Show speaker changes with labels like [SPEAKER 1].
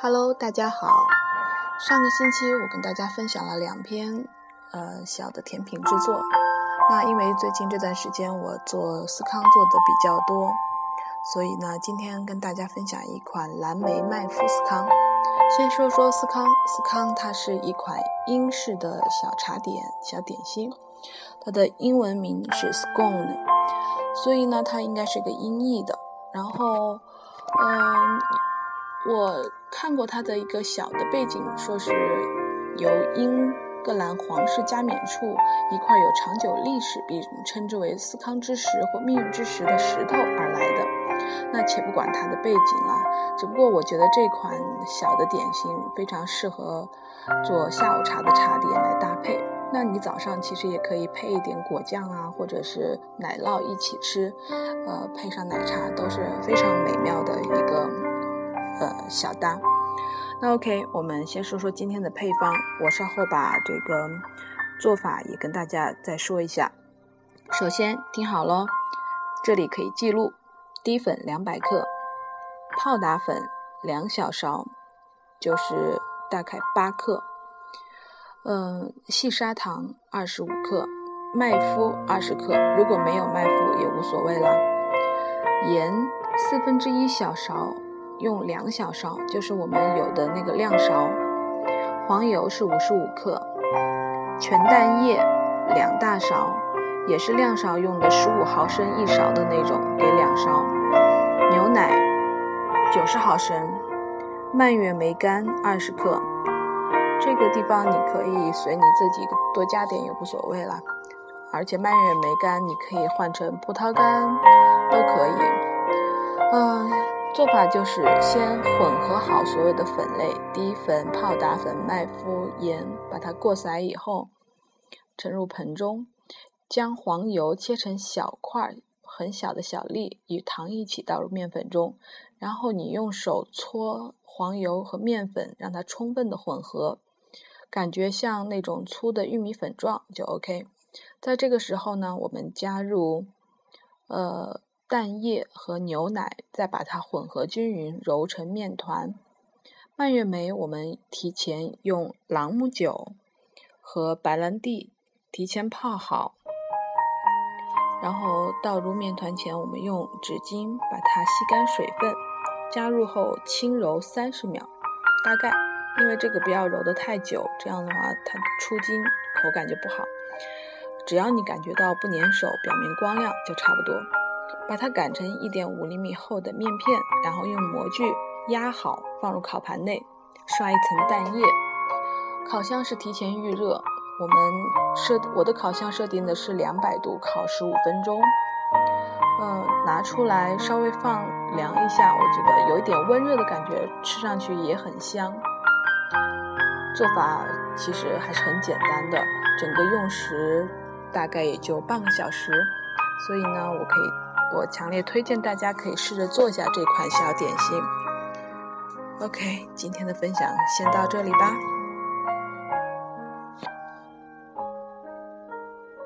[SPEAKER 1] Hello，大家好。上个星期我跟大家分享了两篇呃小的甜品制作。那因为最近这段时间我做司康做的比较多，所以呢，今天跟大家分享一款蓝莓麦麸司康。先说说司康，司康它是一款英式的小茶点、小点心，它的英文名是 scone，所以呢，它应该是个音译的。然后，嗯。我看过它的一个小的背景，说是由英格兰皇室加冕处一块有长久历史，并称之为斯康之石或命运之石的石头而来的。那且不管它的背景了，只不过我觉得这款小的点心非常适合做下午茶的茶点来搭配。那你早上其实也可以配一点果酱啊，或者是奶酪一起吃，呃，配上奶茶都是非常美妙的一个。呃，小搭。那 OK，我们先说说今天的配方。我稍后把这个做法也跟大家再说一下。首先听好喽，这里可以记录：低粉两百克，泡打粉两小勺，就是大概八克。嗯，细砂糖二十五克，麦麸二十克，如果没有麦麸也无所谓了。盐四分之一小勺。用两小勺，就是我们有的那个量勺。黄油是五十五克，全蛋液两大勺，也是量勺用的，十五毫升一勺的那种，给两勺。牛奶九十毫升，蔓越莓干二十克。这个地方你可以随你自己多加点也无所谓了。而且蔓越莓干你可以换成葡萄干都可以。嗯。做法就是先混合好所有的粉类，低粉、泡打粉、麦麸、盐，把它过筛以后，盛入盆中，将黄油切成小块、很小的小粒，与糖一起倒入面粉中，然后你用手搓黄油和面粉，让它充分的混合，感觉像那种粗的玉米粉状就 OK。在这个时候呢，我们加入，呃。蛋液和牛奶，再把它混合均匀，揉成面团。蔓越莓我们提前用朗姆酒和白兰地提前泡好，然后倒入面团前，我们用纸巾把它吸干水分。加入后轻揉三十秒，大概，因为这个不要揉得太久，这样的话它出筋口感就不好。只要你感觉到不粘手，表面光亮就差不多。把它擀成一点五厘米厚的面片，然后用模具压好，放入烤盘内，刷一层蛋液。烤箱是提前预热，我们设我的烤箱设定的是两百度，烤十五分钟。嗯，拿出来稍微放凉一下，我觉得有一点温热的感觉，吃上去也很香。做法其实还是很简单的，整个用时大概也就半个小时，所以呢，我可以。我强烈推荐大家可以试着做一下这款小点心。OK，今天的分享先到这里吧。